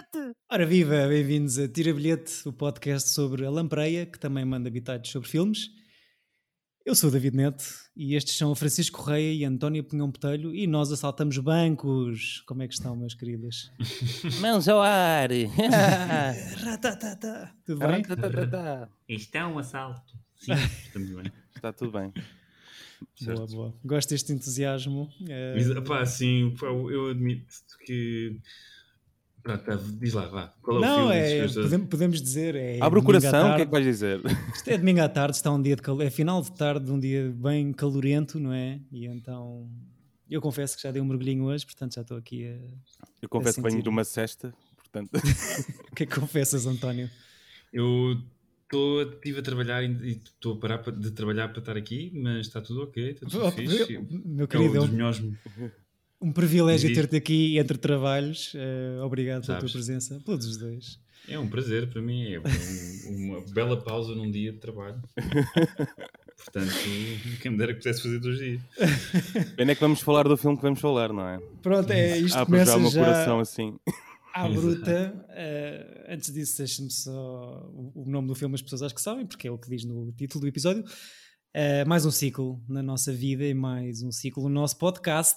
bilhete! Ora viva, bem-vindos a Tira Bilhete, o podcast sobre a lampreia, que também manda bitados sobre filmes. Eu sou o David Neto e estes são o Francisco Correia e António Pinhão Botelho e nós assaltamos bancos. Como é que estão, meus queridos? Mãos ao ar! Ratatata. Tudo bem? Isto é um assalto. Sim, estamos bem. Está tudo bem. Boa, Certo. boa. Gosto deste entusiasmo. Eh, Mas, pá, sim, pá, eu admito que. Pá, tá, diz lá, vá. Qual é o não, filme é, podemos, podemos dizer. É Abre o coração, o que é que vais dizer? Isto é domingo à tarde, está um dia de calor, é final de tarde, um dia bem calorento, não é? E então eu confesso que já dei um mergulhinho hoje, portanto já estou aqui a. Eu confesso que venho de uma cesta, portanto. O que é que confessas, António? Eu estou estive a trabalhar e estou a parar pa- de trabalhar para estar aqui, mas está tudo ok, está tudo Oh, fixe. Meu É querido, um é dos um, melhores. Um privilégio Diz. ter-te aqui entre trabalhos. eh, obrigado pela tua Sabes. presença, todos os dois. É um prazer para mim, é um- uma bela pausa num dia de trabalho. Portanto, quem me dera que pudesse fazer dois dias. Pena é que vamos falar do filme que vamos falar, não é? Pronto, é, isto Abre começa já o meu já coração assim. à bruta. Eh, antes disso, deixa-me só o, nome do filme, as pessoas acho que sabem, porque é o que diz no título do episódio. Eh, mais um ciclo na nossa vida e mais um ciclo no nosso podcast.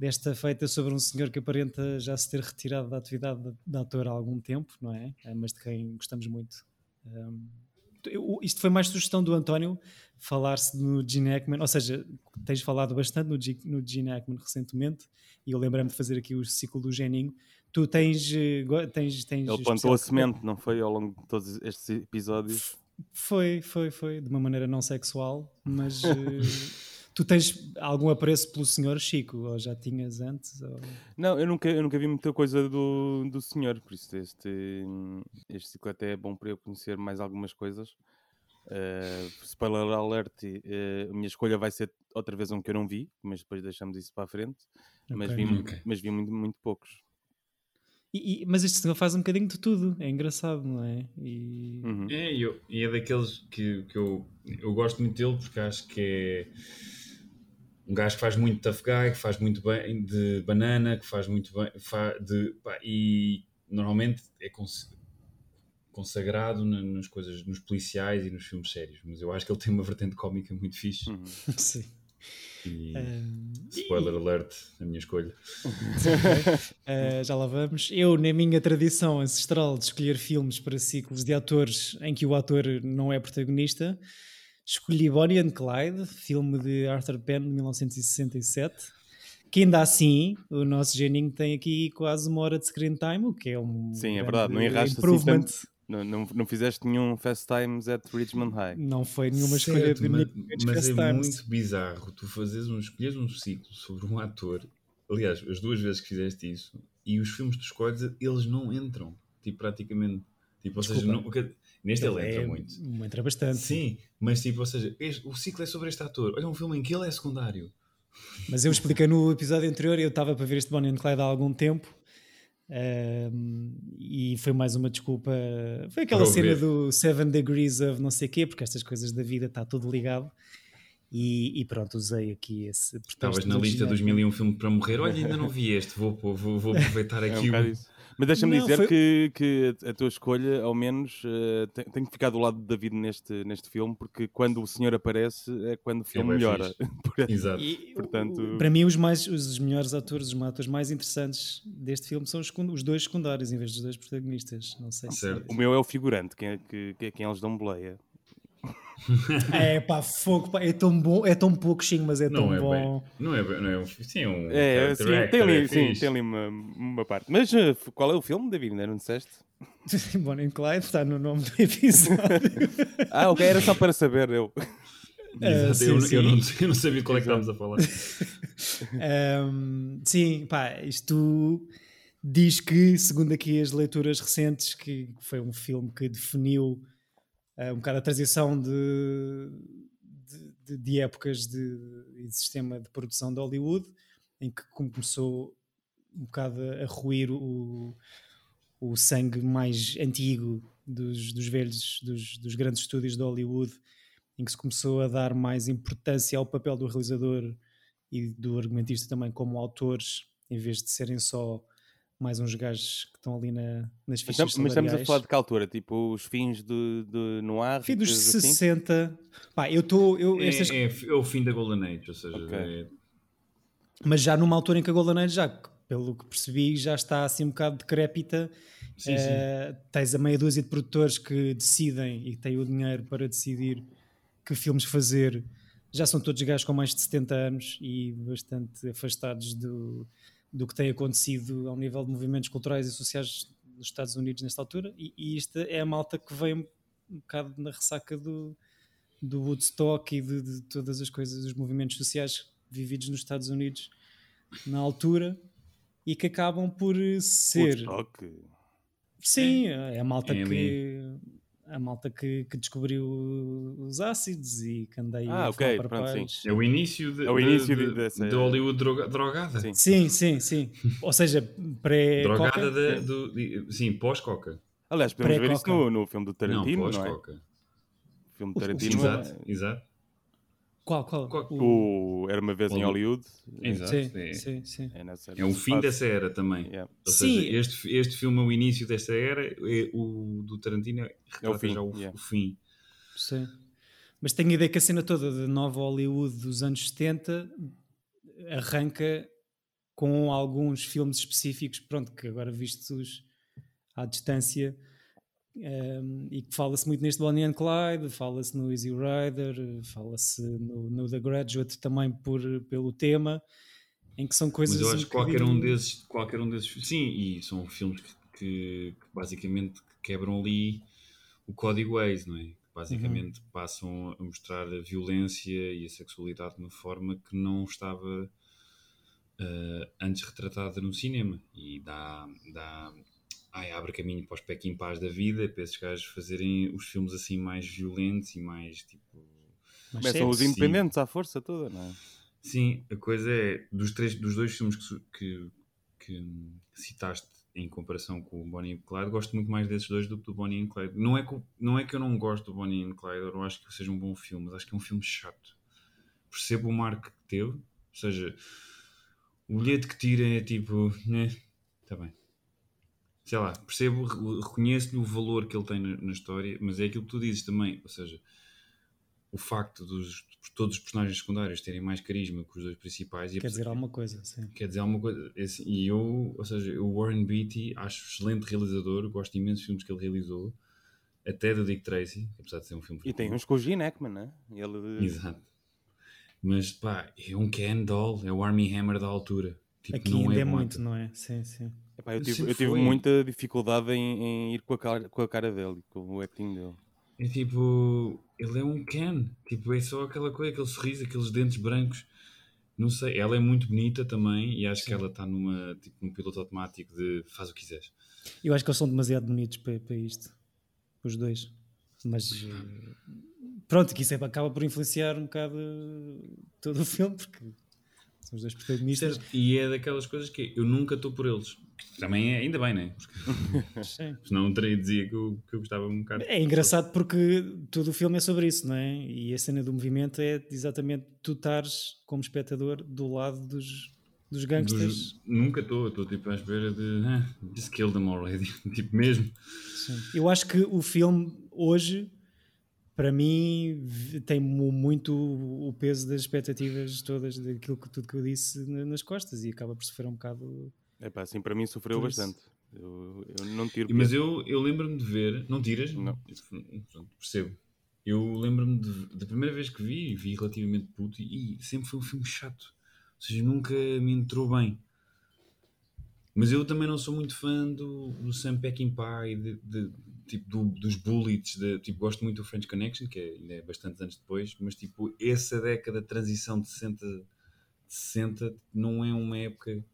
Desta feita sobre um senhor que aparenta já se ter retirado da atividade de, ator há algum tempo, não é? Eh, mas de quem gostamos muito. Um, eu- isto foi mais sugestão do António falar-se no Gene Hackman, ou seja, tens falado bastante no, G- no Gene Hackman recentemente e eu lembrei-me de fazer aqui o ciclo do Geninho. Tu tens. eh, tens, tens Ele plantou a semente, não foi? Ao longo de todos estes episódios. Foi, foi, foi, de uma maneira não sexual, mas eh, tu tens algum apreço pelo senhor Chico, ou já tinhas antes? ou- Não, eu nunca, eu nunca vi muita coisa do, do senhor, por isso este, este ciclo até é bom para eu conhecer mais algumas coisas. Uh, spoiler alert, eh, a minha escolha vai ser outra vez um que eu não vi, mas depois deixamos isso para a frente. Mas Ok. vi, Ok. mas vi muito, muito poucos. E- e- mas este senhor faz um bocadinho de tudo, é engraçado, não é? E- Uhum. É, e eu, e é daqueles que, que eu, eu gosto muito dele porque acho que é um gajo que faz muito tough guy, que faz muito bem de banana, que faz muito bem fa- de, pá, e normalmente é cons- consagrado na- nas coisas, nos policiais e nos filmes sérios, mas eu acho que ele tem uma vertente cómica muito fixe Uhum. Sim. e Ahm, spoiler alert, a minha escolha. Uh, já lá vamos. Eu, na minha tradição ancestral de escolher filmes para ciclos de atores em que o ator não é protagonista, escolhi Bonnie and Clyde, filme de Arthur Penn de 1967. Que ainda assim, o nosso geninho tem aqui quase uma hora de screen time, o que é um. Sim, é verdade, não erraste assim improvement. tanto. Não, não, não fizeste nenhum Fast Times at Richmond High. Não foi nenhuma escolha Certo, de mas, mas é Times. muito bizarro tu fazes um, escolheres um ciclo sobre um ator. Aliás, as duas vezes que fizeste isso e os filmes tu escolhes, eles não entram, tipo, praticamente. Tipo, ou seja, Desculpa. não- o que- neste ele, Ele entra é- muito. Entra bastante. Sim, mas tipo, ou seja, este- o ciclo é sobre este ator. Olha um filme em que ele é secundário. Mas eu expliquei no episódio anterior, eu estava para ver este Bonnie and Clyde há algum tempo ehm, e foi mais uma desculpa. Foi aquela cena ver. do Seven Degrees of não sei quê, porque estas coisas da vida está tudo ligado. E, e pronto, usei aqui esse Estavas na do lista dos Gene mil e um filme para morrer. Olha, ainda não vi este, vou, vou, vou- aproveitar É um aqui o. Mas deixa-me dizer foi- que, que a tua escolha, ao menos, eh, tem, tem que ficar do lado de David neste, neste filme, porque quando o senhor aparece é quando o filme bem melhora. Exato. E, Portanto- o- para mim, os, mais, os melhores atores, os atores mais interessantes deste filme são os, os dois secundários em vez dos dois protagonistas. Não sei se. Certo. o meu é o figurante, quem, é que, que é quem eles dão boleia. É pá, fogo, pá, é tão bom, é tão pouquinho, mas é tão Não é bom. bem. Não é bem. Não é um, sim, é um. É, character sim, tem ali, é sim, tem ali uma, uma parte. Mas eh, qual é o filme, David? Ainda não disseste? Bonnie and Clyde está no nome do episódio. Ah, ok, era só para saber eu. Ah, Exato, sim, eu, sim. eu não, eu não sabia de qual é que estávamos a falar. Um, sim, pá, isto diz que, segundo aqui as leituras recentes, que foi um filme que definiu ah, um bocado a transição de, de, de- épocas de, de sistema de produção de Hollywood, em que começou um bocado a ruir o, o sangue mais antigo dos, dos velhos, dos, dos grandes estúdios de Hollywood, em que se começou a dar mais importância ao papel do realizador e do argumentista também como autores, em vez de serem só mais uns gajos que estão ali na, nas Mas, fichas estamos- mas estamos a falar de que altura? Tipo, os fins de, de Noir? Fim dos coisas assim? 60. Pá, eu estou. Eu, É, estas- é, é o fim da Golden Age, ou seja, Ok. é- Mas já numa altura em que a Golden Age, já, pelo que percebi, já está assim um bocado decrépita. sim, sim. Eh, tens a meia dúzia de produtores que decidem e têm o dinheiro para decidir que filmes fazer. Já são todos gajos com mais de 70 anos e bastante afastados do, do que tem acontecido ao nível de movimentos culturais e sociais nos Estados Unidos nesta altura. E, e esta é a malta que vem um bocado na ressaca do, do Woodstock e de, de todas as coisas, os movimentos sociais vividos nos Estados Unidos na altura e que acabam por ser. Woodstock. Sim, é a malta É que a malta que, que descobriu os ácidos e que andei Ah, a ok, falar para pronto, sim. pais. é o início de, É o início de, de- dessa- de Hollywood droga- drogada. Sim. Sim, sim, sim. Ou seja, Drogada pré-coca. de, do- de- sim, pós-coca. Aliás, podemos ver isso no, no filme do Tarantino, não, não, é? pós-coca. O filme O- do o- Tarantino. Exato, exato. Qual, qual? Qual- O- O Era uma vez em Hollywood. Exato. Sim, é, sim, sim. É, é o nessa fim dessa era também. Yeah. Ou Sim. seja, este, este filme é o início desta era, é o do Tarantino retrata fim, já o, yeah. o fim. Sim. Mas tenho a ideia que a cena toda de nova Hollywood dos anos 70 arranca com alguns filmes específicos, pronto, que agora vistos à distância ehm, e que fala-se muito neste Bonnie and Clyde, fala-se no Easy Rider, fala-se no, no The Graduate também por, pelo tema, em que são coisas Mas eu acho que qualquer um desses, qualquer um desses, sim, e são filmes que, que- que basicamente quebram ali o código Waze, não é? Que basicamente passam a mostrar a violência e a sexualidade de uma forma que não estava eh, antes retratada no cinema. E dá, dá ai, abre caminho para os Pequim Paz da vida, para esses gajos fazerem os filmes assim mais violentos e mais tipo mais Começam os independentes à força toda, não é? Sim, a coisa é, dos, três, dos dois filmes que, que, que citaste em comparação com o Bonnie and Clyde, gosto muito mais desses dois do que do Bonnie and Clyde. Não é que, eu- não é que eu não gosto do Bonnie and Clyde, eu não acho que seja um bom filme, mas acho que é um filme chato. Percebo o marco que teve, ou seja, o bilhete que tira é tipo, né, está bem. Sei lá, percebo, re- reconheço-lhe o valor que ele tem na, na história, mas é aquilo que tu dizes também, ou seja, o facto dos todos os personagens secundários terem mais carisma que os dois principais e Quer dizer alguma coisa, sim. quer dizer alguma coisa esse- e eu, ou seja, o Warren Beatty acho excelente realizador, gosto imenso dos filmes que ele realizou até do Dick Tracy, apesar de ser um filme E tem uns com o Gene Hackman, não é? Ele... exato mas pá, é um Ken Doll é o Army Hammer da altura tipo, Aqui não ainda é, bom muito, não é? Sim, sim. Epá, eu tive, eu tive foi. muita dificuldade em, em ir com a, cara, com a cara dele, com o acting dele. é tipo, ele é um Ken tipo, é só aquela coisa, aquele sorriso aqueles dentes brancos não sei, ela é muito bonita também e acho que ela está numa, tipo, num piloto automático de faz o que quiseres Eu acho que eles são demasiado bonitos para, para isto, os dois. Mas eh, pronto, que isso é- acaba por influenciar um bocado todo o filme, porque são os dois protagonistas. Certo, E é daquelas coisas que eu nunca estou por eles. Também é, ainda bem, né? Porque Sim. senão teria dizia que eu, que eu gostava um bocado. É engraçado porque todo o filme é sobre isso, não é? E a cena do movimento é exatamente tu estares como espectador do lado dos, dos gangsters. Dos- nunca estou, estou tipo à espera de. Ah, just kill them already. tipo mesmo. Sim. Eu acho que o filme hoje, para mim, tem mu- muito o peso das expectativas todas, daquilo que tudo que eu disse na- nas costas e acaba por sofrer um bocado. Epá, assim, para mim sofreu Por bastante. Eu, eu não tiro Mas eu, eu lembro-me de ver. Não tiras? Não. Pronto, percebo. Eu lembro-me de- da primeira vez que vi, vi relativamente puto e, e sempre foi um filme chato. Ou seja, nunca me entrou bem. Mas eu também não sou muito fã do, do Sam Peckinpah e de, de- tipo, do- dos Bullets. de- tipo, gosto muito do French Connection, que é, ainda é bastante anos depois, mas tipo, essa década de transição de 60, de 60 não é uma época.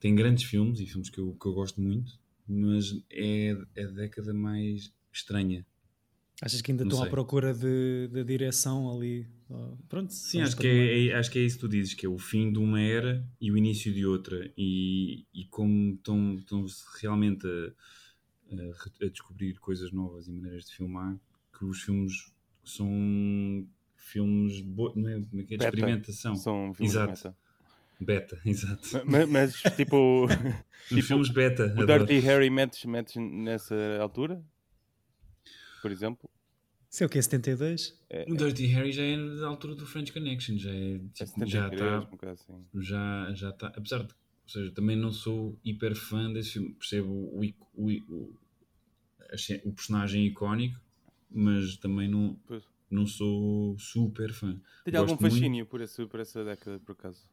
Tem grandes filmes e filmes que eu, que eu gosto muito, mas é, é a década mais estranha. Achas que ainda Não estão à procura de, da direção ali? Pronto, Sim, acho que é, é- acho que é isso que tu dizes, que é o fim de uma era e o início de outra. E, e como estão, estão realmente a, a descobrir coisas novas e maneiras de filmar, que os filmes são filmes bo- não é, como é que é? de Beta. experimentação. São filmes Exato. meta. Beta, exato. Mas, mas, tipo, Os filmes beta. o adoro. Dirty Harry metes, metes nessa altura? Por exemplo? É o que? 72? É, O Dirty Harry já é da altura do French Connection, já é, é tipo, já 73, está um bocado assim. já já está apesar de ou seja também não sou hiper fã desse filme percebo o, o, o, o personagem icónico mas também não Pois. não sou super fã Tem algum fascínio por, esse, por essa década, por acaso?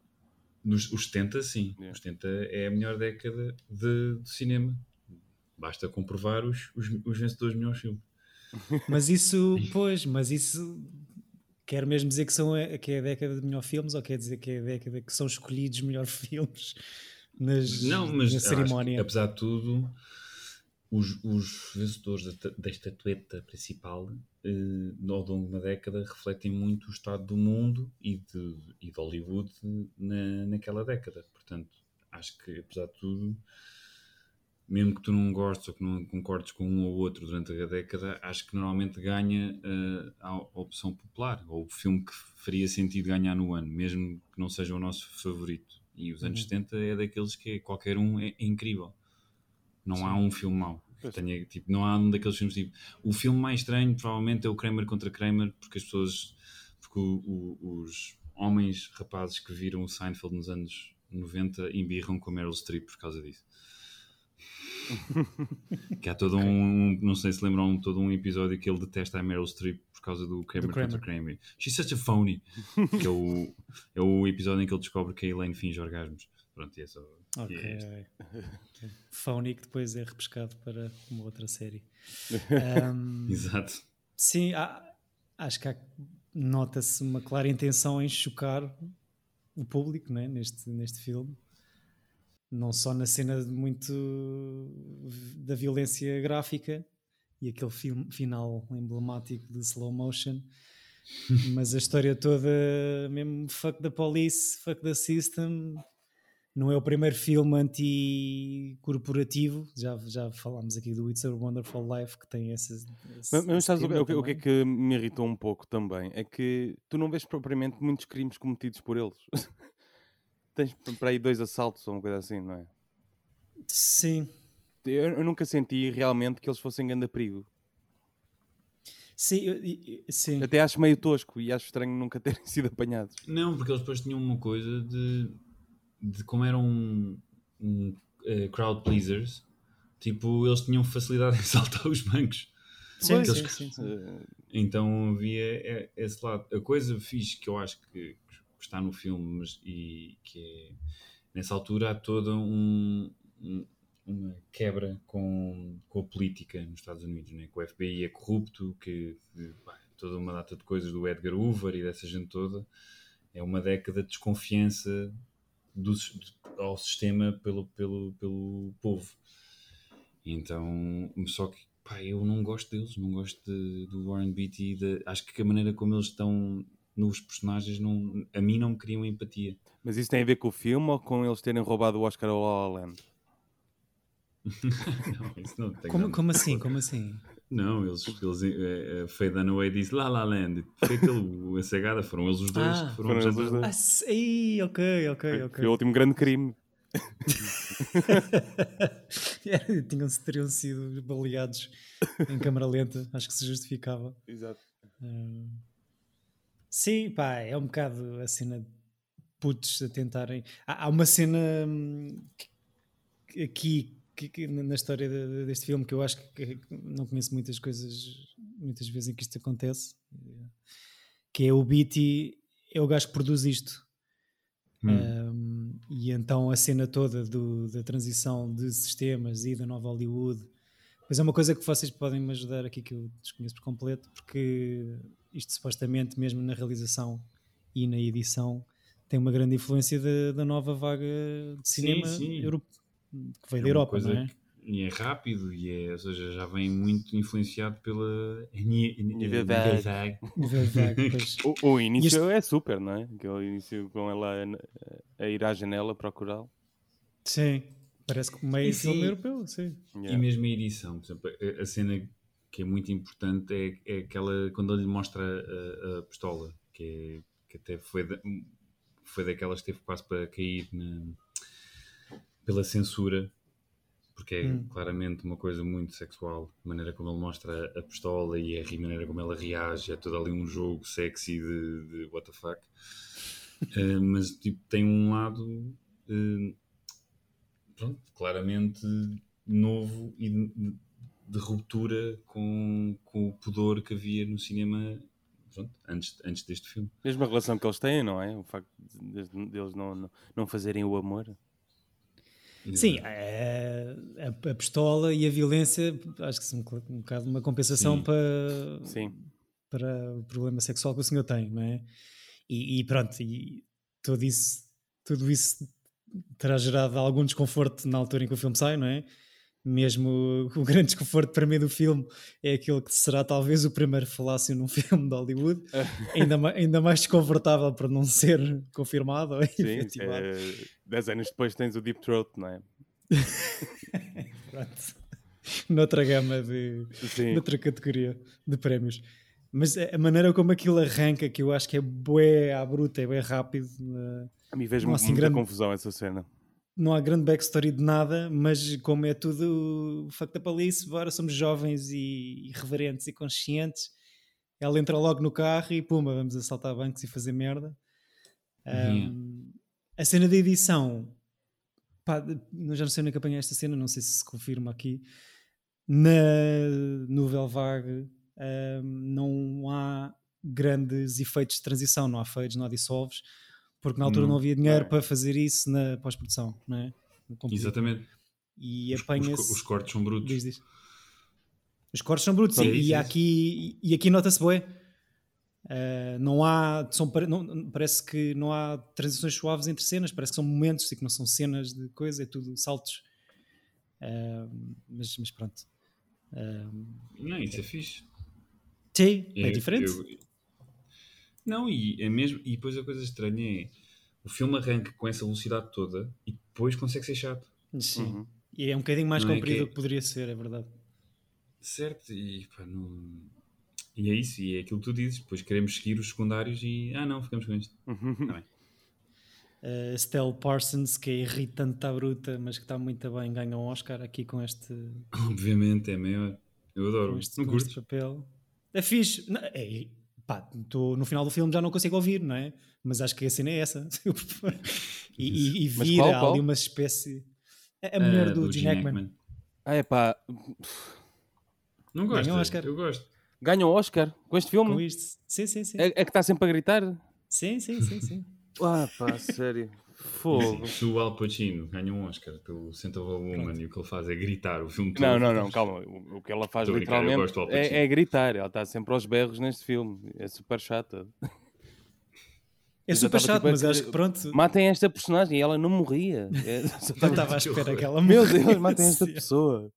Nos, os 70 sim Yeah. os 70 é a melhor década de, de cinema basta comprovar os, os, os vencedores de melhores filmes Mas isso, pois, mas isso quer mesmo dizer que, são, que é a década de melhor filmes ou quer dizer que é a década que são escolhidos melhores filmes nas, não mas na acho que, cerimónia? apesar de tudo os, os vencedores da, da estatueta principal eh, ao longo de uma década refletem muito o estado do mundo e de, e de Hollywood na, naquela década. Portanto, acho que apesar de tudo, mesmo que tu não gostes ou que não concordes com um ou outro durante a década, acho que normalmente ganha eh, a opção popular ou o filme que faria sentido ganhar no ano, mesmo que não seja o nosso favorito. E os anos Uhum. 70 é daqueles que qualquer um é, é incrível. Não há um filme mau. tenha, tipo, não há um daqueles filmes tipo. O filme mais estranho provavelmente é o Kramer contra Kramer, porque as pessoas. Porque o- o- os homens rapazes que viram o Seinfeld nos anos 90 embirram com a Meryl Streep por causa disso. Que há todo um, não sei se lembram, todo um episódio que ele detesta a Meryl Streep por causa do Kramer, Do Kramer. contra Kramer. She's such a phony. que é o, é o episódio em que ele descobre que a Elaine finge orgasmos. Pronto, e é só. Ok. e é. Phony que depois é repescado para uma outra série. Ahm, Exato. sim, há- acho que nota-se uma clara intenção em chocar o público né, neste, neste filme. Não só na cena muito da violência gráfica e aquele filme final emblemático de slow motion, mas a história toda, mesmo fuck the police, fuck the system, não é o primeiro filme anti-corporativo. Já, já falámos aqui do It's a Wonderful Life, que tem esse Mas, mas sabes o, que- tema o que, o que é que me irritou um pouco também? É que tu não vês propriamente muitos crimes cometidos por eles. Tens para aí dois assaltos ou uma coisa assim, não é? Sim, Eu, eu nunca senti realmente que eles fossem grande perigo. sim, eu- e- e- sim. Até acho meio tosco e acho estranho nunca terem sido apanhados. Não, porque eles depois tinham uma coisa de, de como eram um, um, eh, crowd pleasers, tipo, eles tinham facilidade em saltar os bancos. Sim, Pois. sim, sim, sim. Então havia eh, esse lado. A coisa fixe que eu acho que que está no filme mas, e que é nessa altura há toda um, um- uma quebra com, com a política nos Estados Unidos, né? que o FBI é corrupto, que, que, pá, toda uma data de coisas do Edgar Hoover e dessa gente toda. É uma década de desconfiança do, ao sistema pelo, pelo, pelo povo. Então, só que pá, eu não gosto deles, não gosto de- do Warren Beatty. de- acho que a maneira como eles estão nos personagens não, a mim não me criam empatia. Mas isso tem a ver com o filme ou com eles terem roubado o Oscar ao La La Land? não, isso não tem Como, como assim? Como assim? Não, eles, eles eh, eh, Faye Dunaway disse La La Land. Foi aquele, a cegada, foram eles os dois Ah, que foram, foram eles os dois. Ah, se- ei, ok, ok, ok. Foi o último grande crime. Era- Tinham-se, teriam sido baleados em câmara lenta, acho que se justificava. Exato. Hum, sim, pá, é um bocado a cena de putos a tentarem. Há, há uma cena hum, que- aqui que- que na história de- de- deste filme que eu acho que, que não conheço muitas coisas, muitas vezes em que isto acontece, que é o Beatty, é o gajo que produz isto. Hum. Um, e então a cena toda do- da transição de sistemas e da nova Hollywood. Pois é uma coisa que vocês podem me ajudar aqui que eu desconheço por completo, porque isto supostamente, mesmo na realização e na edição, tem uma grande influência da, da nova vaga de cinema sim. europe- que veio É da Europa, coisa não é? que- e é rápido, e é, ou seja, já vem muito influenciado pela vague. O, o início este- é super, não é? Aquele início com ela a, a ir à janela procurá-lo. Sim, parece que meio filme sim. europeu, sim. E mesmo a edição, por exemplo, a, a cena que é muito importante é, é aquela quando ele lhe mostra a, a pistola, que, é, que até foi, da- foi daquelas que teve quase para cair na- pela censura, porque é Hum. claramente uma coisa muito sexual. A maneira como ele mostra a pistola e a maneira como ela reage, é todo ali um jogo sexy de, de what the fuck. Eh, mas tipo, tem um lado eh, pronto, claramente novo e de, de- de ruptura com, com o pudor que havia no cinema pronto, antes, antes deste filme. Mesma relação que eles têm, não é? O facto de, de- deles não, não, não fazerem o amor. Sim, é, a, a pistola e a violência acho que são um, um bocado uma compensação Sim. para, Sim. para o problema sexual que o senhor tem, não é? E, e pronto, e tudo isso, tudo isso terá gerado algum desconforto na altura em que o filme sai, não é? Mesmo o grande desconforto para mim do filme é aquele que será talvez o primeiro falácio num filme de Hollywood, ainda, ma- ainda mais desconfortável para não ser confirmado ou Sim, efetivado. é, dez anos depois tens o Deep Throat, não é? Pronto. Noutra gama de, Sim. noutra categoria de prémios. Mas a maneira como aquilo arranca, que eu acho que é bué à bruta, é bué rápido. eh, A mim fez Não há muita assim grande- confusão essa cena. Não há grande backstory de nada, mas como é tudo fuck the police, bora, somos jovens e irreverentes e conscientes. Ela entra logo no carro e puma, vamos assaltar bancos e fazer merda. Um, a cena da edição, pá, já não sei onde é que apanhei esta cena, não sei se se confirma aqui. Na Nouvelle Vague um, não há grandes efeitos de transição, não há fades, não há dissolves, porque na altura Não. não havia dinheiro É. para fazer isso na pós-produção, não é? Exatamente. E Os, os, os cortes são brutos. Diz, diz. Os cortes são brutos Sim, e, aqui, e aqui nota-se bué. Uh, não há, são, não- parece que não há transições suaves entre cenas, parece que são momentos e que não são cenas de coisa, é tudo saltos. Uh, mas, mas pronto. Uh, Não, isso é fixe. sim, é, diferente. eu- Não, e é mesmo. E depois a coisa estranha é o filme arranca com essa velocidade toda e depois consegue ser chato. Sim. Uhum. E é um bocadinho mais Não é comprido que- do que poderia ser, é verdade. Certo, e pá, não. E é isso, e é aquilo que tu dizes. Depois queremos seguir os secundários e. Ah, não, ficamos com isto. Tá bem. Uh, Stella Parsons, que é irritante à bruta, mas que está muito bem, ganha um Oscar aqui com este, Obviamente, é maior. Eu adoro. com este, não com este papel. É fixe. Não, é, pá, tô, no final do filme já não consigo ouvir, não é? Mas acho que a cena é essa. e, e, e vira qual, qual? ali uma espécie. A, a mulher Ah, do, Gene Hackman. Ah, é pá, Não Ganhou gosto. um Oscar. Eu gosto. ganha o Oscar com este filme. Com isto. Sim, sim, sim. É, é que está sempre a gritar. Sim, sim, sim, sim. Ah, pá, sério. Fogo. Se o Al Pacino ganha um Oscar pelo Scent of a Woman e o que ele faz é gritar o filme todo. Não, não, não, calma. O, o que ela faz Estou brincar, literalmente é, é gritar. Ela está sempre aos berros neste filme. É super chata. É super chato, tipo, mas acho que pronto. Matem esta personagem e ela não morria. É, Eu estava- estava à espera que ela Meu morresse. Deus, matem esta pessoa.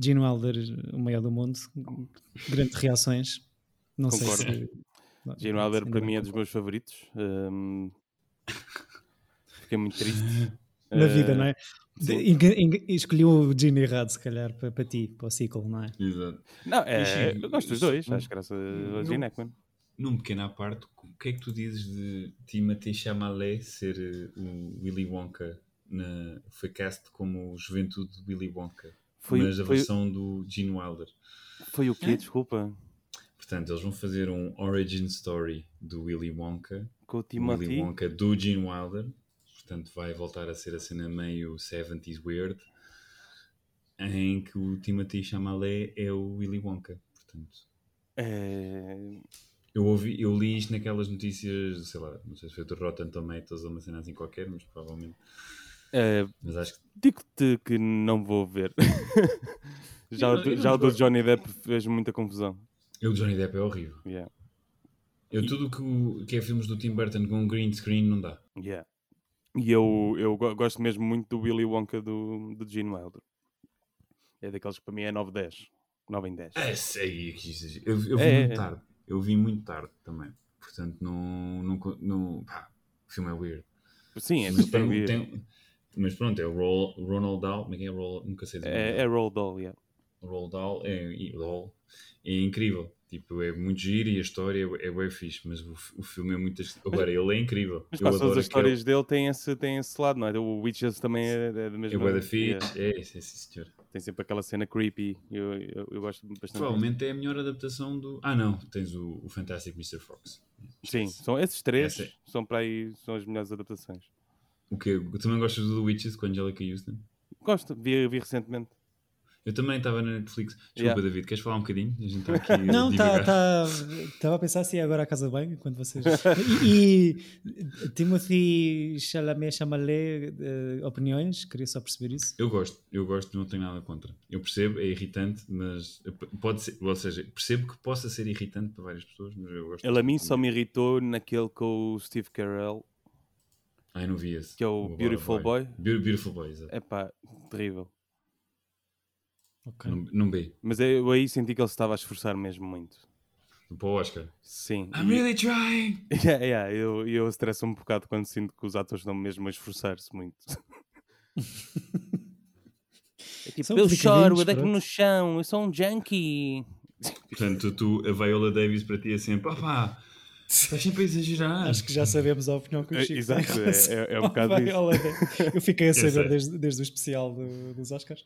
Gene Wilder, o maior do mundo. Grandes reações. Não Concordo. sei se. Gene Wilder Ainda para mim é dos meus favoritos. Hum, Fiquei muito triste. Na vida, Eh, não é? Enga- Escolhi o Gene errado, se calhar, para, para ti, para o ciclo, não é? Exato. Não, é, eu gosto dos dois. Acho graças a não- Gene Hackman. Num pequeno à parte, o que é que tu dizes de Timothée Chalamet ser eh, o Willy Wonka? Na, foi cast como Juventude de Willy Wonka, Foi, mas a foi, versão do Gene Wilder. foi o quê? É? Desculpa. Portanto, eles vão fazer um origin story do Willy Wonka, Com o do Willy Timothy. Wonka do Gene Wilder. Portanto, vai voltar a ser a cena meio 70s weird, em que o Timothée Chalamet é o Willy Wonka. Portanto, É, Eu ouvi, eu li isto naquelas notícias, sei lá, não sei se foi do Rotten Tomatoes ou uma cena assim qualquer, mas provavelmente. é, Mas acho que Digo-te que não vou ver. já, o Eu- do- eu já o do. Johnny Depp fez muita confusão. eu, o Johnny Depp é horrível. Yeah. Eu tudo que, o- que é filmes do Tim Burton com green screen não dá. Yeah. E eu, eu go- gosto mesmo muito do Willy Wonka do, do Gene Wilder. É daqueles que para mim é 9-10. 9 em 10. É, sei isso- eu, eu vi É, muito é. tarde. Eu vi muito tarde também. Portanto, não. não, não pá, o filme é weird. Sim, é mas, super tem- weird. tem- mas pronto, é o Ro- Ronald Dahl. Como é que é Ronald? Nunca sei dizer. É, é Roll Doll, yeah. Roald Dahl é, e Dahl é incrível. Tipo, é muito giro e a história é, é bem fixe, mas o, o filme é muito. Agora, ele é incrível. Mas quase todas as aquele- histórias dele têm esse, têm esse lado, não é? O Witches também é, é da É mesma bué da fixe. É, sim, sim, senhor. Tem sempre aquela cena creepy. Eu, eu, eu gosto bastante. Provavelmente é a melhor adaptação do. Ah, não, tens o, o Fantastic Mr. Fox. Sim, são esses três Essa é- são para aí são as melhores adaptações. O que Também gostas do The Witches com Angelica Houston? Gosto, vi, vi recentemente. Eu também estava na Netflix. Desculpa, Yeah. David, queres falar um bocadinho? A gente está aqui. Não, estava tá, a pensar se é agora a casa de banho, quando vocês. E, e Timothy Chalamet Chalamet, eh, opiniões, queria só perceber isso. Eu gosto, eu gosto, não tenho nada contra. Eu percebo, é irritante, mas pode ser, ou seja, percebo que possa ser irritante para várias pessoas, mas eu gosto. Ele a mim só me irritou naquele com o Steve Carell, Ai, não vi esse. que é o Bora Beautiful Boy. Beau- Beautiful Boy, exato. É pá, terrível. Ok. Não, não vi. Mas eu aí senti que ele se estava a esforçar mesmo muito. Para o Oscar. Sim. I'm e- really trying! Yeah, yeah, eu, eu estresso um bocado quando sinto que os atores estão mesmo a esforçar-se muito. é tipo, São eu choro, eu deito pronto. no chão, eu sou um junkie. Portanto, tu, a Viola Davis para ti é sempre, opá, estás sempre a exagerar. Acho que já sabemos a opinião que o É, Chico exato, relação é- é um bocado isso. Viola. Eu fiquei a saber desde, desde o especial do- dos Oscars.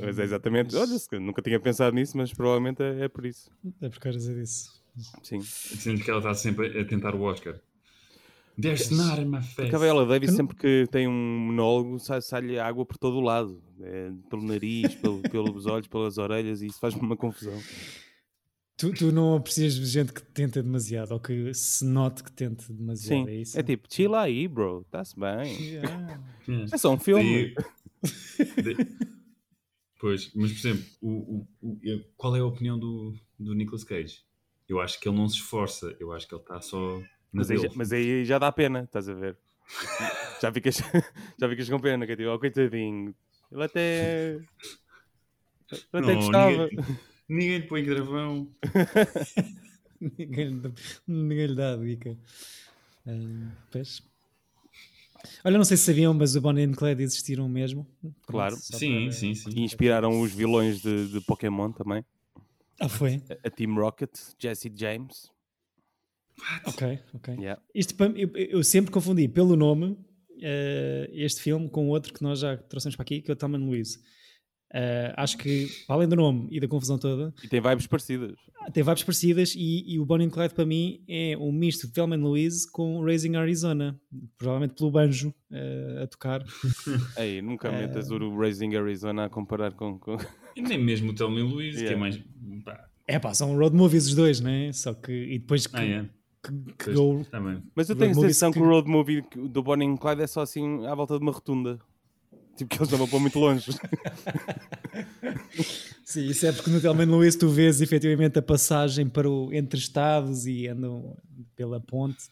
Mas é exatamente, olha, se- nunca tinha pensado nisso, mas provavelmente é, é por isso. é por causa disso. Sim. Sendo que ela está sempre a tentar o Oscar. There's not in my face. A Viola Davis, sempre que tem um monólogo, sai- sai-lhe água por todo o lado. É, pelo nariz, pelo, pelos olhos, pelas orelhas, e isso faz-me uma confusão. Tu, tu não aprecias gente que tenta demasiado ou que se note que tente demasiado. Sim, é isso? é tipo, chill aí, bro, está-se bem. Yeah. É só um filme. Pois, mas por exemplo, o, o- o- qual é a opinião do, do Nicolas Cage? Eu acho que ele não se esforça, eu acho que ele está só Mas aí, mas aí já dá pena, estás a ver? já, ficas, já ficas com pena, que é tipo, oh, coitadinho. Ele até. Ele até Não, gostava. Ninguém, ninguém lhe põe gravão. ninguém, lhe dá- ninguém lhe dá a dica. Pois. Olha, não sei se sabiam, mas o Bonnie and Clyde existiram mesmo. Claro. Sim, para- sim, sim. E inspiraram os vilões de, de Pokémon também. Ah, foi? A- A Team Rocket, Jesse James. Ok, ok. Yeah. Eu, eu sempre confundi pelo nome eh, este filme com outro que nós já trouxemos para aqui, que é o Tom and Louise. Eh, acho que, para além do nome e da confusão toda, E tem vibes parecidas. tem vibes parecidas e, e o Bonnie and Clyde para mim é um misto de Thelma Louise com Raising Arizona, provavelmente pelo banjo eh, a tocar. Ei, nunca metas o Raising Arizona a comparar com. com... E nem mesmo o Thelma e o Luís, que é Yeah. mais. pá, É pá, são road movies os dois, né? Só que, e depois que, Ah, é. que, que Pois, go-. Mas eu tenho a sensação que que- o road movie do Bonnie and Clyde é só assim à volta de uma rotunda. Tipo que eles não vão para muito longe. Sim, isso é porque no Thelma and Louise tu vês efetivamente a passagem para o, entre estados e andam pela ponte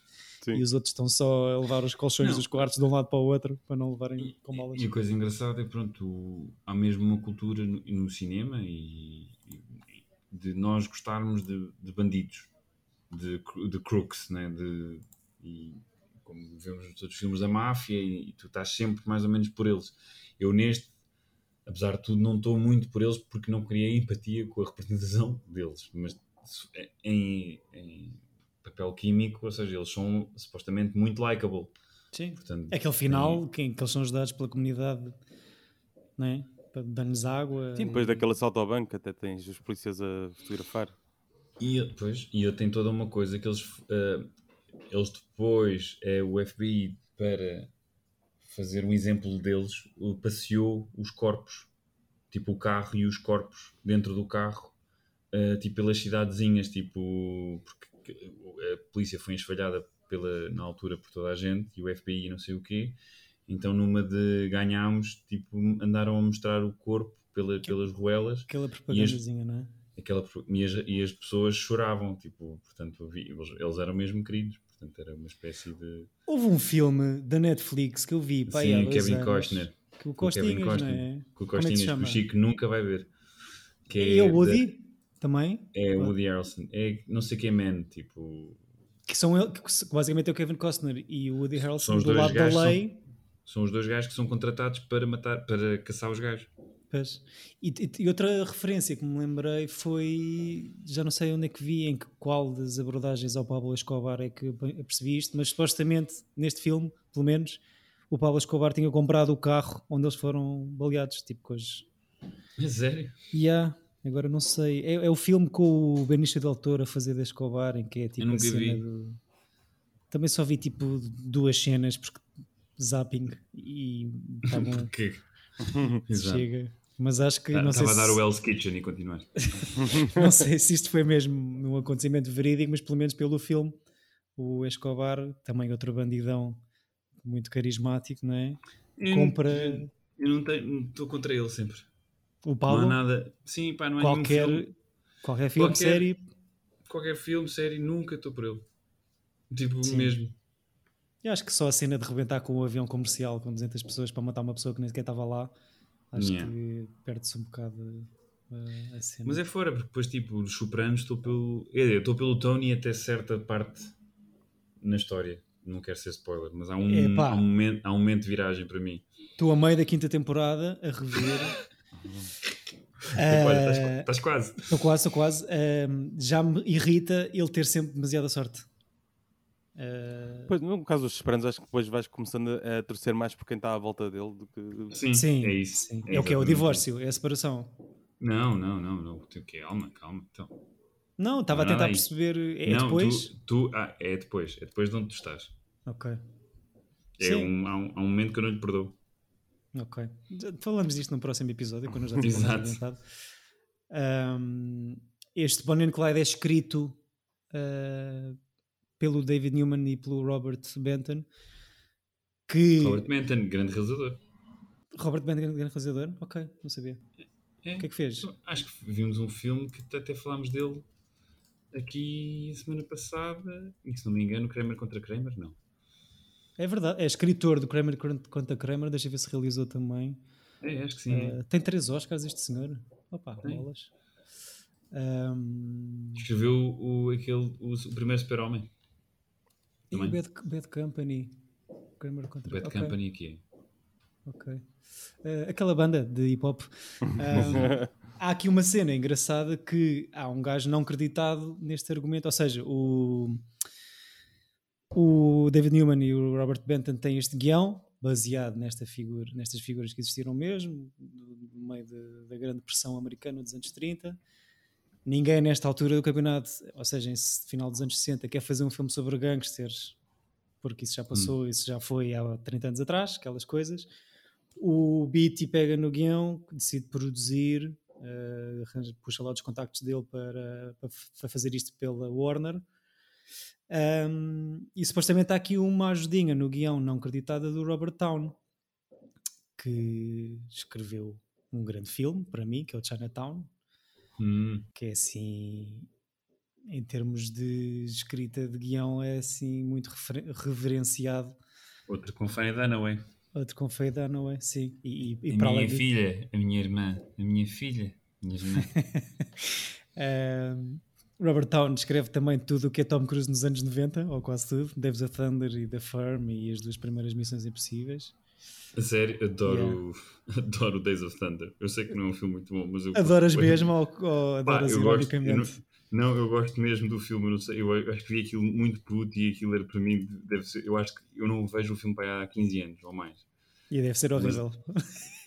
Sim. e os outros estão só a levar os colchões Não. dos quartos de um lado para o outro para não levarem com malas. E a coisa engraçada é pronto, há mesmo uma cultura no, no cinema e, e de nós gostarmos de, de bandidos, de, de crooks, né? de, e como vemos nos outros filmes da máfia e, e tu estás sempre mais ou menos por eles. Eu neste, apesar de tudo, não estou muito por eles porque não criei empatia com a representação deles, mas em, em papel químico, ou seja, eles são supostamente muito likable. Sim. Portanto, Aquele final, que, que eles são ajudados pela comunidade, não é? Para dar-lhes água. Sim, depois daquele assalto ao banco, até tens os polícias a fotografar. E eu- pois, e eu tenho toda uma coisa que eles, eh, eles depois, é o FBI, para fazer um exemplo deles, passeou os corpos, tipo o carro e os corpos dentro do carro, eh, tipo pelas cidadezinhas, tipo, porque a polícia foi esfalhada pela, na altura por toda a gente, e o FBI e não sei o quê, então numa de ganhámos, tipo, andaram a mostrar o corpo pela, pelas ruelas, Aquela propagandazinha, não é? Aquela, e, as, e as pessoas choravam, tipo, portanto, eles, eles eram mesmo queridos, portanto, era uma espécie de. Houve um filme da Netflix que eu vi pá, Sim, dois Kevin anos, Costner. Que o o Kevin Costinhas, não Costner, é? Com o Como é que Costinhas, que o Chico nunca vai ver. Que E é o da- Woody também? é o Woody Harrelson. É não sei quem man, tipo. Que são ele, que basicamente é o Kevin Costner e o Woody Harrelson São do lado da lei. São os dois gajos que são contratados para matar, para caçar os gajos. Pois. E, e- outra referência que me lembrei foi, já não sei onde é que vi, em que, qual das abordagens ao Pablo Escobar é que percebi isto, mas supostamente neste filme, pelo menos, o Pablo Escobar tinha comprado o carro onde eles foram baleados, tipo coisas. É sério? E há, agora não sei, é, é o filme com o Benício Del Toro a fazer da Escobar, em que é tipo a cena vi. do... Também só vi tipo duas cenas, porque zapping e tá bom, Porque... Chega. Mas acho que não sei Estava a dar se... o Hell's Kitchen e continuaste. Não sei se isto foi mesmo um acontecimento verídico, mas pelo menos pelo filme, o Escobar, também outro bandidão muito carismático, não é? Compra Eu não tenho, estou contra ele sempre. o Não há Paulo, nada. Sim, pá, não é qualquer, nenhum filme. qualquer filme, Qualquer- série. Qualquer filme, série, nunca estou por ele. Tipo, Sim. mesmo. Eu acho que só a cena de rebentar com o avião comercial com 200 pessoas para matar uma pessoa que nem sequer estava lá, acho Yeah. que perde-se um bocado uh, a cena. Mas é fora, porque depois, tipo, os Sopranos, estou pelo. Eu estou pelo Tony até certa parte na história. Não quero ser spoiler, mas há um, há um, momento, há um momento de viragem para mim. Estou a meio da quinta temporada a rever. Estás, estás quase. Estou quase, estou quase. Ahm, já me irrita ele ter sempre demasiada sorte. Ah, Pois, no caso dos Sopranos, acho que depois vais começando a, torcer mais por quem está à volta dele do que. Sim, sim, é isso. sim. É, o que é o divórcio, é a separação. Não, não, não. não. Calma, calma. Então. Não, estava a tentar é perceber. É não, depois? Tu, tu- ah, é depois. É depois de onde tu estás. Ok, É Sim. um, há, um, há um momento que eu não lhe perdoo. ok. Falamos disto no próximo episódio, quando já Exato. adiantado. Ahm, este Bonnie and Clyde é escrito ah, pelo David Newman e pelo Robert Benton. Que Robert Manton, grande realizador. Robert Benton, grande realizador? Ok, não sabia. É. O que é que fez? Acho que vimos um filme que até falámos dele aqui semana passada. E se não me engano, Kramer contra Kramer, não. É verdade, é escritor do Kramer contra Kramer, deixa eu ver se realizou também. É, acho que sim. Uh, tem três Oscars este senhor. Opa, Tem. bolas. Um, Escreveu o, aquele, o, o primeiro super-homem. E Também. Bad, Bad Company. Kramer contra Bad ok, Company aqui é. ok. Uh, aquela banda de hip hop. Um, há aqui uma cena engraçada que há um gajo não creditado neste argumento, ou seja, o, o David Newman e o Robert Benton têm este guião baseado nesta figura, nestas figuras que existiram mesmo, no meio da grande pressão americana dos anos 30. Ninguém nesta altura do campeonato, ou seja, em final dos anos 60, quer fazer um filme sobre gangsters, porque isso já passou, isso já foi há 30 anos atrás, aquelas coisas. O Beatty pega no guião, decide produzir, arranja- puxa lá os contactos dele para, para fazer isto pela Warner. Um, e supostamente há aqui uma ajudinha no guião não creditada do Robert Town, que escreveu um grande filme para mim, que é o Chinatown, Hum, que é assim, em termos de escrita de guião, é assim muito refer- reverenciado. outro com Fanny Dunaway. Outro com Faye Dunaway, sim. E, e, e A para minha de, filha, a minha irmã, a minha filha, a minha irmã. Um, Robert Town escreve também tudo o que é Tom Cruise nos anos 90, ou quase tudo. Days of Thunder e The Firm e as duas primeiras Missões Impossíveis. A sério, adoro, adoro Days of Thunder. Eu sei que não é um filme muito bom, mas eu Adoras gosto- mesmo ou, ou Pá, adoras eu gosto, eu ironicamente? não, não, eu gosto mesmo do filme. Eu, não sei, eu acho que vi aquilo muito puto e aquilo era para mim. Deve ser, eu acho que eu não vejo o filme para há 15 anos ou mais. E deve ser horrível.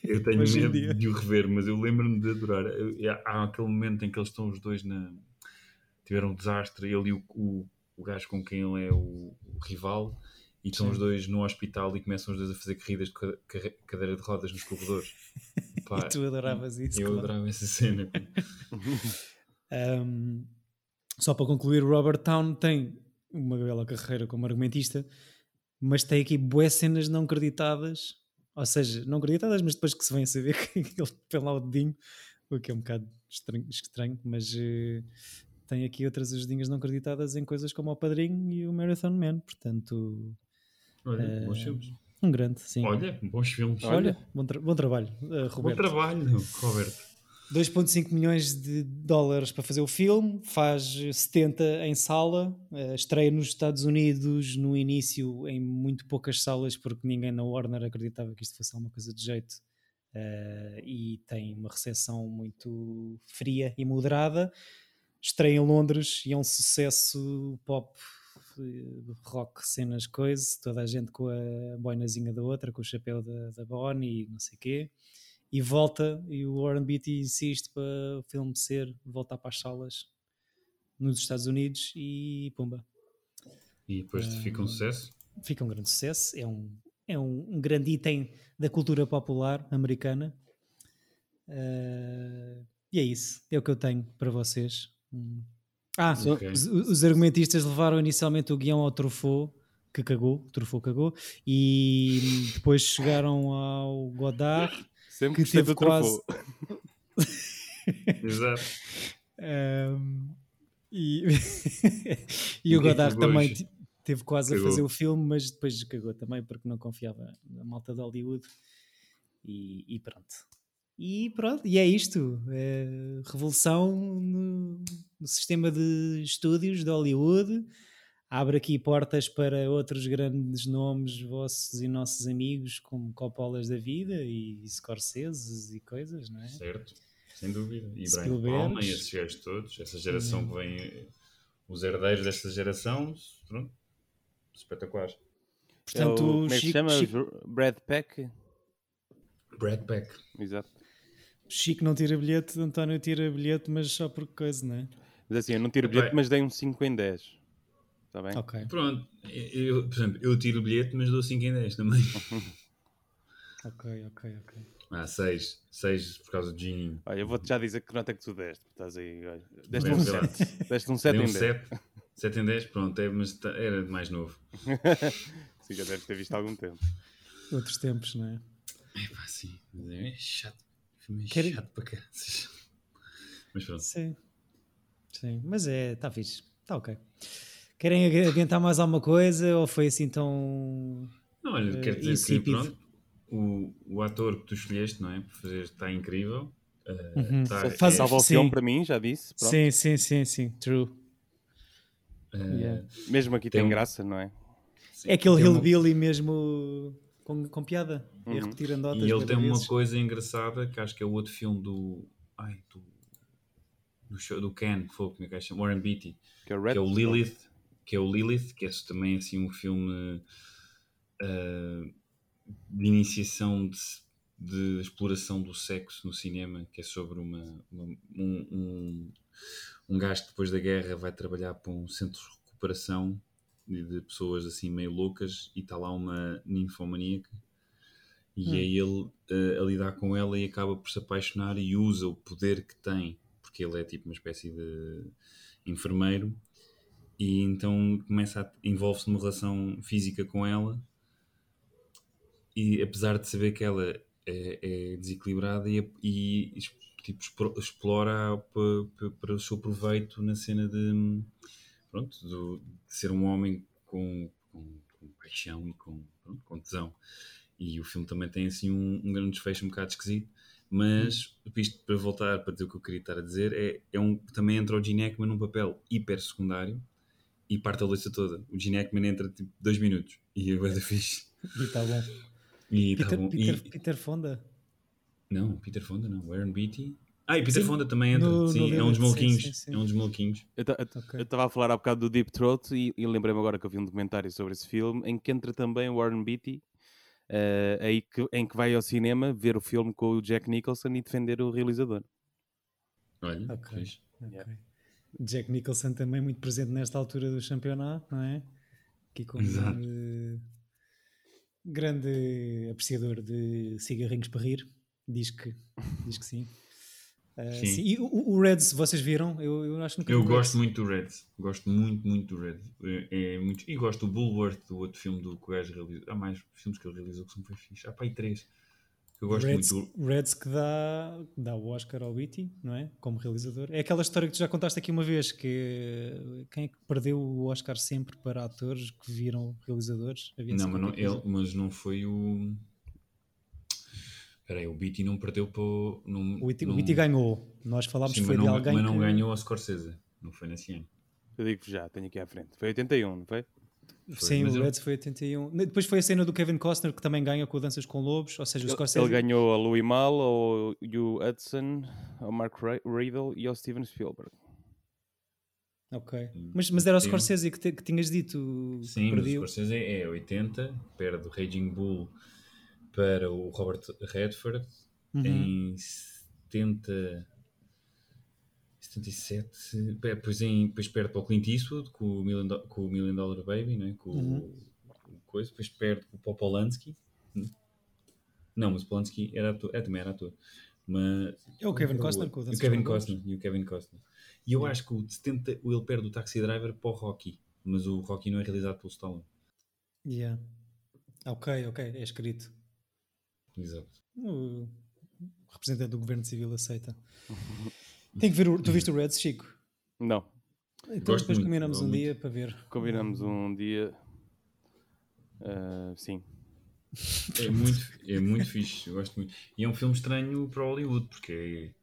Eu tenho medo de o rever, mas eu lembro-me de adorar. Eu- há aquele momento em que eles estão os dois na. tiveram um desastre, ele e o, o, o gajo com quem ele é o, o rival, e estão Sim. os dois no hospital e começam os dois a fazer corridas de cadeira de rodas nos corredores. Pá, e tu adoravas isso. eu claro. adorava essa cena. Um, só para concluir, o Robert Town tem uma bela carreira como argumentista, mas tem aqui boas cenas não creditadas, ou seja, não creditadas, mas depois que se vem a saber que ele põe lá o dedinho, o que é um bocado estranho, estranho mas eh, tem aqui outras ajudinhas não creditadas em coisas como o Padrinho e o Marathon Man, portanto, Olha, Eh, bons filmes. um grande, sim. Olha, bons filmes. Olha, bom, tra- bom trabalho, Bom Roberto. trabalho, Roberto. 2.5 milhões de dólares para fazer o filme, faz 70 em sala, eh, estreia nos Estados Unidos no início em muito poucas salas porque ninguém na Warner acreditava que isto fosse alguma coisa de jeito Uh, e tem uma recepção muito fria e moderada. Estreia em Londres e é um sucesso pop, rock, cenas, coisas, toda a gente com a boinazinha da outra, com o chapéu da, da Bonnie e não sei o quê. E volta, e o Warren Beatty insiste para o filme ser, voltar para as salas nos Estados Unidos e pumba. E depois uh, fica um sucesso? Fica um grande sucesso, é um é um, um grande item da cultura popular americana. Uh, e é isso, é o que eu tenho para vocês. Hum. Ah, okay. os, os, argumentistas levaram inicialmente o guião ao Truffaut, que cagou, o Truffaut cagou, e depois chegaram ao Godard, Sempre que teve quase... Exato. Um, e, e o Godard também teve quase cagou. a fazer o filme, mas depois cagou também porque não confiava na malta de Hollywood. E, e pronto. E pronto, e é isto. É revolução no, no, sistema de estúdios de Hollywood. Abre aqui portas para outros grandes nomes, vossos e nossos amigos, como Coppolas da vida e Scorsese e coisas, não é? Certo, sem dúvida. E Brian Palma e esses gajos todos, essa geração que vem, os herdeiros desta geração, pronto, espetaculares. Portanto, é o, como é que se chama? Chico... Brad Peck? Brad Peck. Exato. Chico não tira bilhete, António tira bilhete, mas só por coisa, não é? Mas assim, eu não tiro bilhete, mas dei um 5 em 10. Está bem? Ok. Pronto, eu, por exemplo, eu tiro bilhete, mas dou 5 em 10 também. ok, ok, ok. Ah, 6. 6 por causa do Gini. Olha, eu vou-te já dizer que nota é que tu deste. Estás aí, olha. Deste um 7. Deste um 7 em 10. 7. 7 em 10, pronto, é, mas tá, era mais novo. sim, já deves ter visto há algum tempo. Outros tempos, não é? É pá, sim. É chato. Filme é Quer... chato para cá. Mas pronto. Sim. Sim, mas é, está fixe. Está ok. Querem adiantar mais alguma coisa ou foi assim tão. Não, olha, uh, quero dizer insípido? que pronto, o, o ator que tu escolheste, não é? Por fazer, está incrível. Uh, uhum. tá, Faz, é, o filme para mim, já disse. Pronto. Sim, sim, sim, sim, true. Uh, yeah. Mesmo aqui tem, tem graça, não é? Sim, é aquele hillbilly uma... mesmo com, com piada uhum. e a repetir andotas. E ele tem vezes. uma coisa engraçada que acho que é o outro filme do. Ai, do. Do, show, do Ken, foi como é que é chama? Warren Beatty, que é, que é, o Lilith, que é o Lilith, que é também assim um filme uh, de iniciação de, de, exploração do sexo no cinema, que é sobre uma, uma um, um um gajo que depois da guerra vai trabalhar para um centro de recuperação de pessoas assim meio loucas e está lá uma ninfomaníaca e hum. é ele uh, a lidar com ela e acaba por se apaixonar e usa o poder que tem porque ele é tipo uma espécie de enfermeiro e então começa envolve-se numa relação física com ela e apesar de saber que ela é, é desequilibrada e, e tipo, explora para o seu proveito na cena de, pronto, do, de ser um homem com, com, com paixão e com, pronto, com tesão. E o filme também tem assim um, um grande desfecho um bocado esquisito, mas isto para voltar para dizer o que eu queria estar a dizer, é, é um, também entra o Gene Hackman num papel hiper secundário e parte a lista toda. O Gene Hackman entra tipo dois minutos e é coisa fixe. E está bom. E tá Peter, bom. Peter, e, Peter Fonda? Não, Peter Fonda não. Warren Beatty. Ah, e Peter sim, Fonda também entra. No, sim, no é um dos maluquinhos. É um dos maluquinhos. Eu estava a falar há bocado do Deep Throat e, e lembrei-me agora que eu vi um documentário sobre esse filme em que entra também Warren Beatty. Uh, aí que, em que vai ao cinema ver o filme com o Jack Nicholson e defender o realizador. Olha, okay. okay. Yeah. Jack Nicholson também muito presente nesta altura do campeonato, não é? Aqui como grande, grande apreciador de cigarrinhos para rir. Diz que, diz que sim. Uh, sim. sim. E o, o, Reds, vocês viram? Eu, eu acho que Eu gosto muito do Reds. Gosto muito, muito do Reds. É, é muito... E gosto do Bulworth, do outro filme do que o gajo realizou. Há mais filmes que ele realizou que são foi fixe. Há aí três. Eu gosto Reds, muito do... Reds que dá, dá o Oscar ao Whitty, não é? Como realizador. É aquela história que tu já contaste aqui uma vez, que quem é que perdeu o Oscar sempre para atores que viram realizadores? Havia não, mas não, ele, mas não foi o... Espera aí, o Beatty não perdeu para o... Não, o Beatty, não... ganhou. Nós falámos Sim, que foi de alguém Mas não que... ganhou a Scorsese. Não foi nesse ano. Eu digo já, tenho aqui à frente. Foi 81, não foi? Sim, Mas o Reds eu... foi 81. Depois foi a cena do Kevin Costner que também ganha com Danças com Lobos, ou seja, o Scorsese... Ele ganhou a Louis Mal, ao Hugh Hudson, ao Mark Riddle e ao Steven Spielberg. Ok. Mas, mas era o Scorsese que, te, que tinhas dito. Sim, o Scorsese é 80, perde o Raging Bull para o Robert Redford uhum. em 70. 77, depois, em, depois perde para o Clint Eastwood com o Million, Do com o Million Dollar Baby, não é? com uhum. o, coisa, depois perde com o Polanski. Não, mas o Polanski era ator, é, também era ator. Mas, é o Kevin Costner com o, o Kevin Costner e o Kevin Costner. E eu acho que o 70, ele perde o Taxi Driver para o Rocky, mas o Rocky não é realizado pelo Stallone. Yeah. Ok, ok, é escrito. Exato. O representante do governo civil aceita. Tem que ver o, tu viste o Reds, Chico? Não. Então Gosto depois muito, combinamos um muito. dia para ver. Combinamos um dia. Uh, sim. É muito, é muito fixe, eu gosto muito. E é um filme estranho para Hollywood, porque é,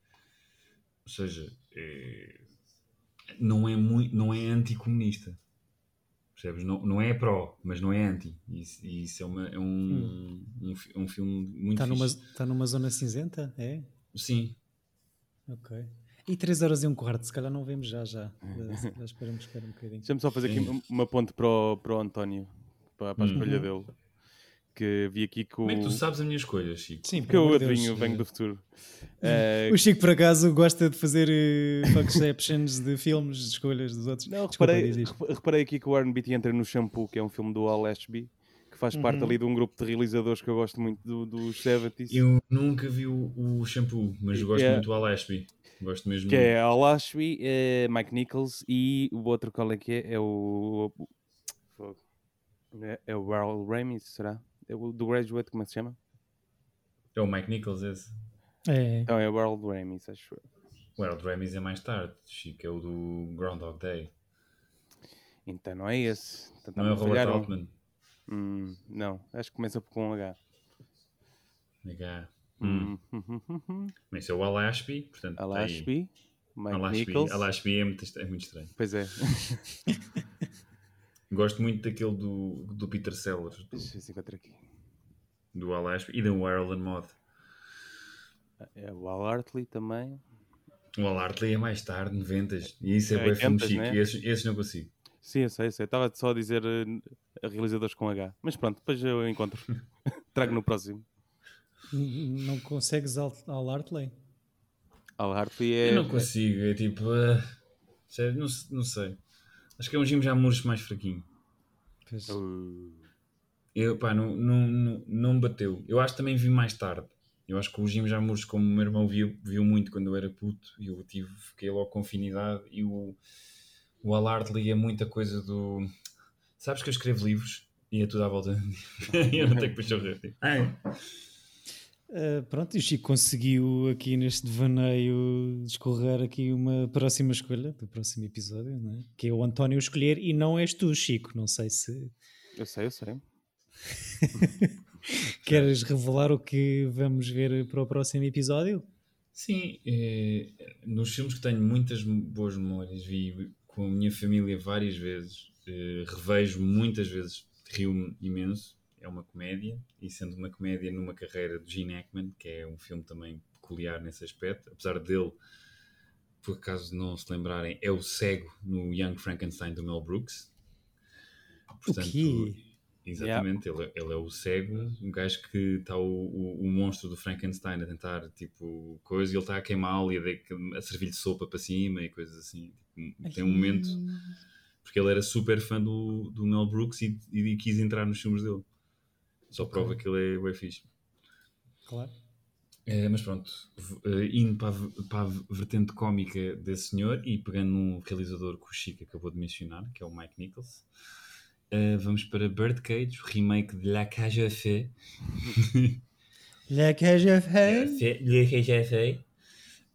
ou seja, é, não é muito, não é anticomunista. Percebes? Não, não é pró, mas não é anti. Isso, isso é, uma, é um, hum. um, um, filme muito está numa, está numa zona cinzenta? É? Sim. Ok. E 3 horas e um quarto, se calhar não vemos já, já. já esperamos esperar um bocadinho. Deixa-me só fazer Sim. aqui uma ponte para o, para o António, para, para a escolha uhum. dele. Que vi aqui com. Como é que tu sabes a minha escolha, Chico? Sim, porque eu adivinho, venho do futuro. Uh... O Chico, por acaso, gosta de fazer uh, fuckceptions de filmes, de escolhas dos outros. Não, Desculpa, reparei, reparei aqui que o Warren Beatty entra no Shampoo, que é um filme do Al Ashby que faz parte uhum. ali de um grupo de realizadores que eu gosto muito dos do 70s. Eu nunca vi o, o Shampoo, mas gosto yeah. muito do Al Ashby. Gosto mesmo. Que é Al Ashby, é Mike Nichols e o outro qual é que é? É o. É, é o Earl Ramis, será? É o do Graduate, como é que se chama? É o Mike Nichols esse. É. Então é o Earl Ramis, acho O Earl Ramis é mais tarde, Chico, é o do Groundhog Day. Então não é esse. Então, não é o Robert Altman. Hum, não, acho que começa com um H. H. Hum. Mas é o Alashby, portanto. Alashby, Mike Alashby, Nichols. Alashby é muito, é muito estranho. Pois é. Gosto muito daquele do, do Peter Sellers. Do, Deixa eu ver se aqui. Do Alashby e do Ireland Mod. É, o Al Hartley também. O Al Hartley é mais tarde, 90 E isso é, é bem filme chique. Né? Esses, esses não consigo. Sim, eu sei, eu sei. Estava só a dizer uh, realizadores com H. Mas pronto, depois eu encontro. Trago no próximo. Não consegues Al, Al Hartley? Al Hartley é. Eu não consigo, é tipo. Uh, sério, não, não sei. Acho que é um Jim Jamures mais fraquinho. Pois. Eu, pá, não, não, não, não me bateu. Eu acho que também vi mais tarde. Eu acho que o Jim Jamures, como o meu irmão viu, viu muito quando eu era puto, e eu tive, fiquei logo com afinidade. E o, o Al Hartley é muita coisa do. Sabes que eu escrevo livros e é tudo à volta. eu não tenho que puxar o resto. Uh, pronto, e o Chico conseguiu aqui neste devaneio escorrer aqui uma próxima escolha do próximo episódio, não é? que é o António escolher e não és tu, Chico. Não sei se. Eu sei, eu sei. Queres revelar o que vamos ver para o próximo episódio? Sim, é, nos filmes que tenho muitas boas memórias, vi com a minha família várias vezes, é, revejo muitas vezes, rio-me imenso é uma comédia, e sendo uma comédia numa carreira de Gene Hackman, que é um filme também peculiar nesse aspecto, apesar dele, por acaso não se lembrarem, é o cego no Young Frankenstein do Mel Brooks. Portanto, Exatamente, yeah. ele, ele, é o cego, um gajo que está o, o, o, monstro do Frankenstein a tentar, tipo, coisa, e ele está a queimá-lo e a, a servir-lhe sopa para cima e coisas assim. Tipo, tem um momento, porque ele era super fã do, do Mel Brooks e, e quis entrar nos filmes dele. Só okay. prova que ele é bem fixe. Claro. É, mas pronto, eh, indo para a, para a vertente cómica desse senhor e pegando um realizador que o Chico acabou de mencionar, que é o Mike Nichols, uh, vamos para Birdcage, o remake de La Cage aux Fées. La Cage aux Fées? La Cage aux Fées.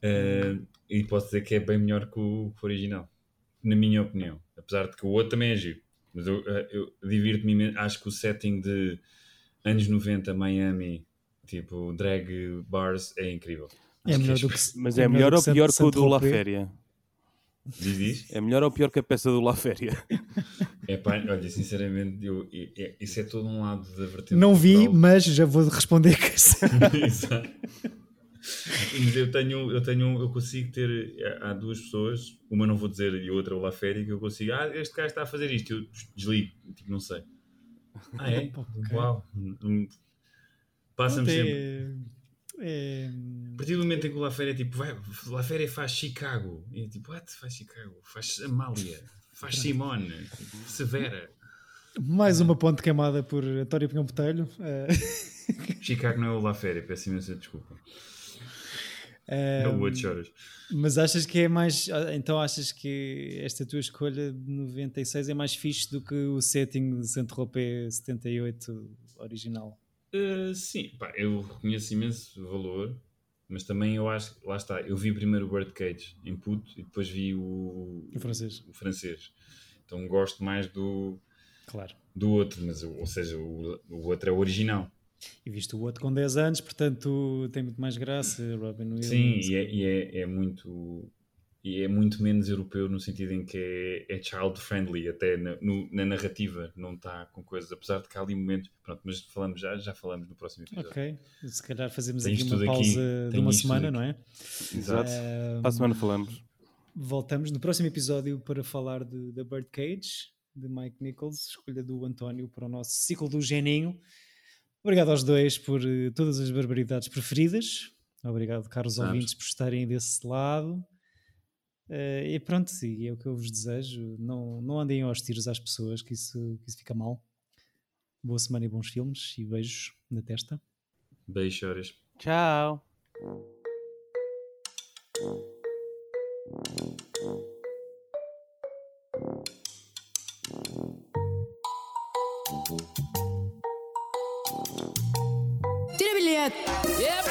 Uh, e posso dizer que é bem melhor que o, que o, original, na minha opinião. Apesar de que o outro também é giro. Mas eu, eu divirto-me, acho que o setting de anos 90, Miami, tipo, drag bars, é incrível. É melhor do que, mas é, é melhor, ou pior que o do La Féria? Diz, diz. É melhor ou pior que a peça do La Féria? É pá, olha, sinceramente, eu, é, isso é todo um lado da vertente. Não vi, mas já vou responder que Exato. Mas eu tenho, eu tenho, eu consigo ter. Há duas pessoas, uma não vou dizer e outra o La Féria, que eu consigo. Ah, este cara está a fazer isto, eu desligo, tipo, não sei. Ah, é? okay. Uau! Passa-me sempre. É... A partir do momento em que o La Féria é tipo, vai, La Féria faz Chicago. E é tipo, what? Faz Chicago? Faz Amália, faz Simone, Severa. Mais uma ponte queimada por António Pinhão Botelho. É. Chicago não é o La Féria, peço imensa desculpa. É o outro choras. Mas achas que é mais. Então achas que esta tua escolha de 96 é mais fixe do que o setting de Saint-Tropez 78 original? Uh, sim, pá, eu reconheço imenso valor, mas também eu acho. Lá está, eu vi primeiro o Birdcage em puto e depois vi o, o francês. O francês. Então gosto mais do. Claro. Do outro, mas ou seja, o, o outro é o original. E visto o outro com 10 anos, portanto tem muito mais graça, Robin Williams. Sim, e, é, e é, é, muito e é muito menos europeu no sentido em que é, é child friendly, até na, no, na narrativa não está com coisas, apesar de que há ali momentos, pronto, mas falamos já, já falamos no próximo episódio. Ok, se calhar fazemos aqui uma pausa aqui, de uma semana, não é? Exato, um, para a semana falamos. Voltamos no próximo episódio para falar de, da Birdcage, de Mike Nichols, escolha do António para o nosso ciclo do Geninho. Obrigado aos dois por uh, todas as barbaridades preferidas. Obrigado, caros Sabes. ouvintes, por estarem desse lado. Uh, e pronto, e é o que eu vos desejo. Não, não andem aos tiros às pessoas, que isso, que isso fica mal. Boa semana e bons filmes. E beijos na testa. Beijos. Tchau. Tira Yeah.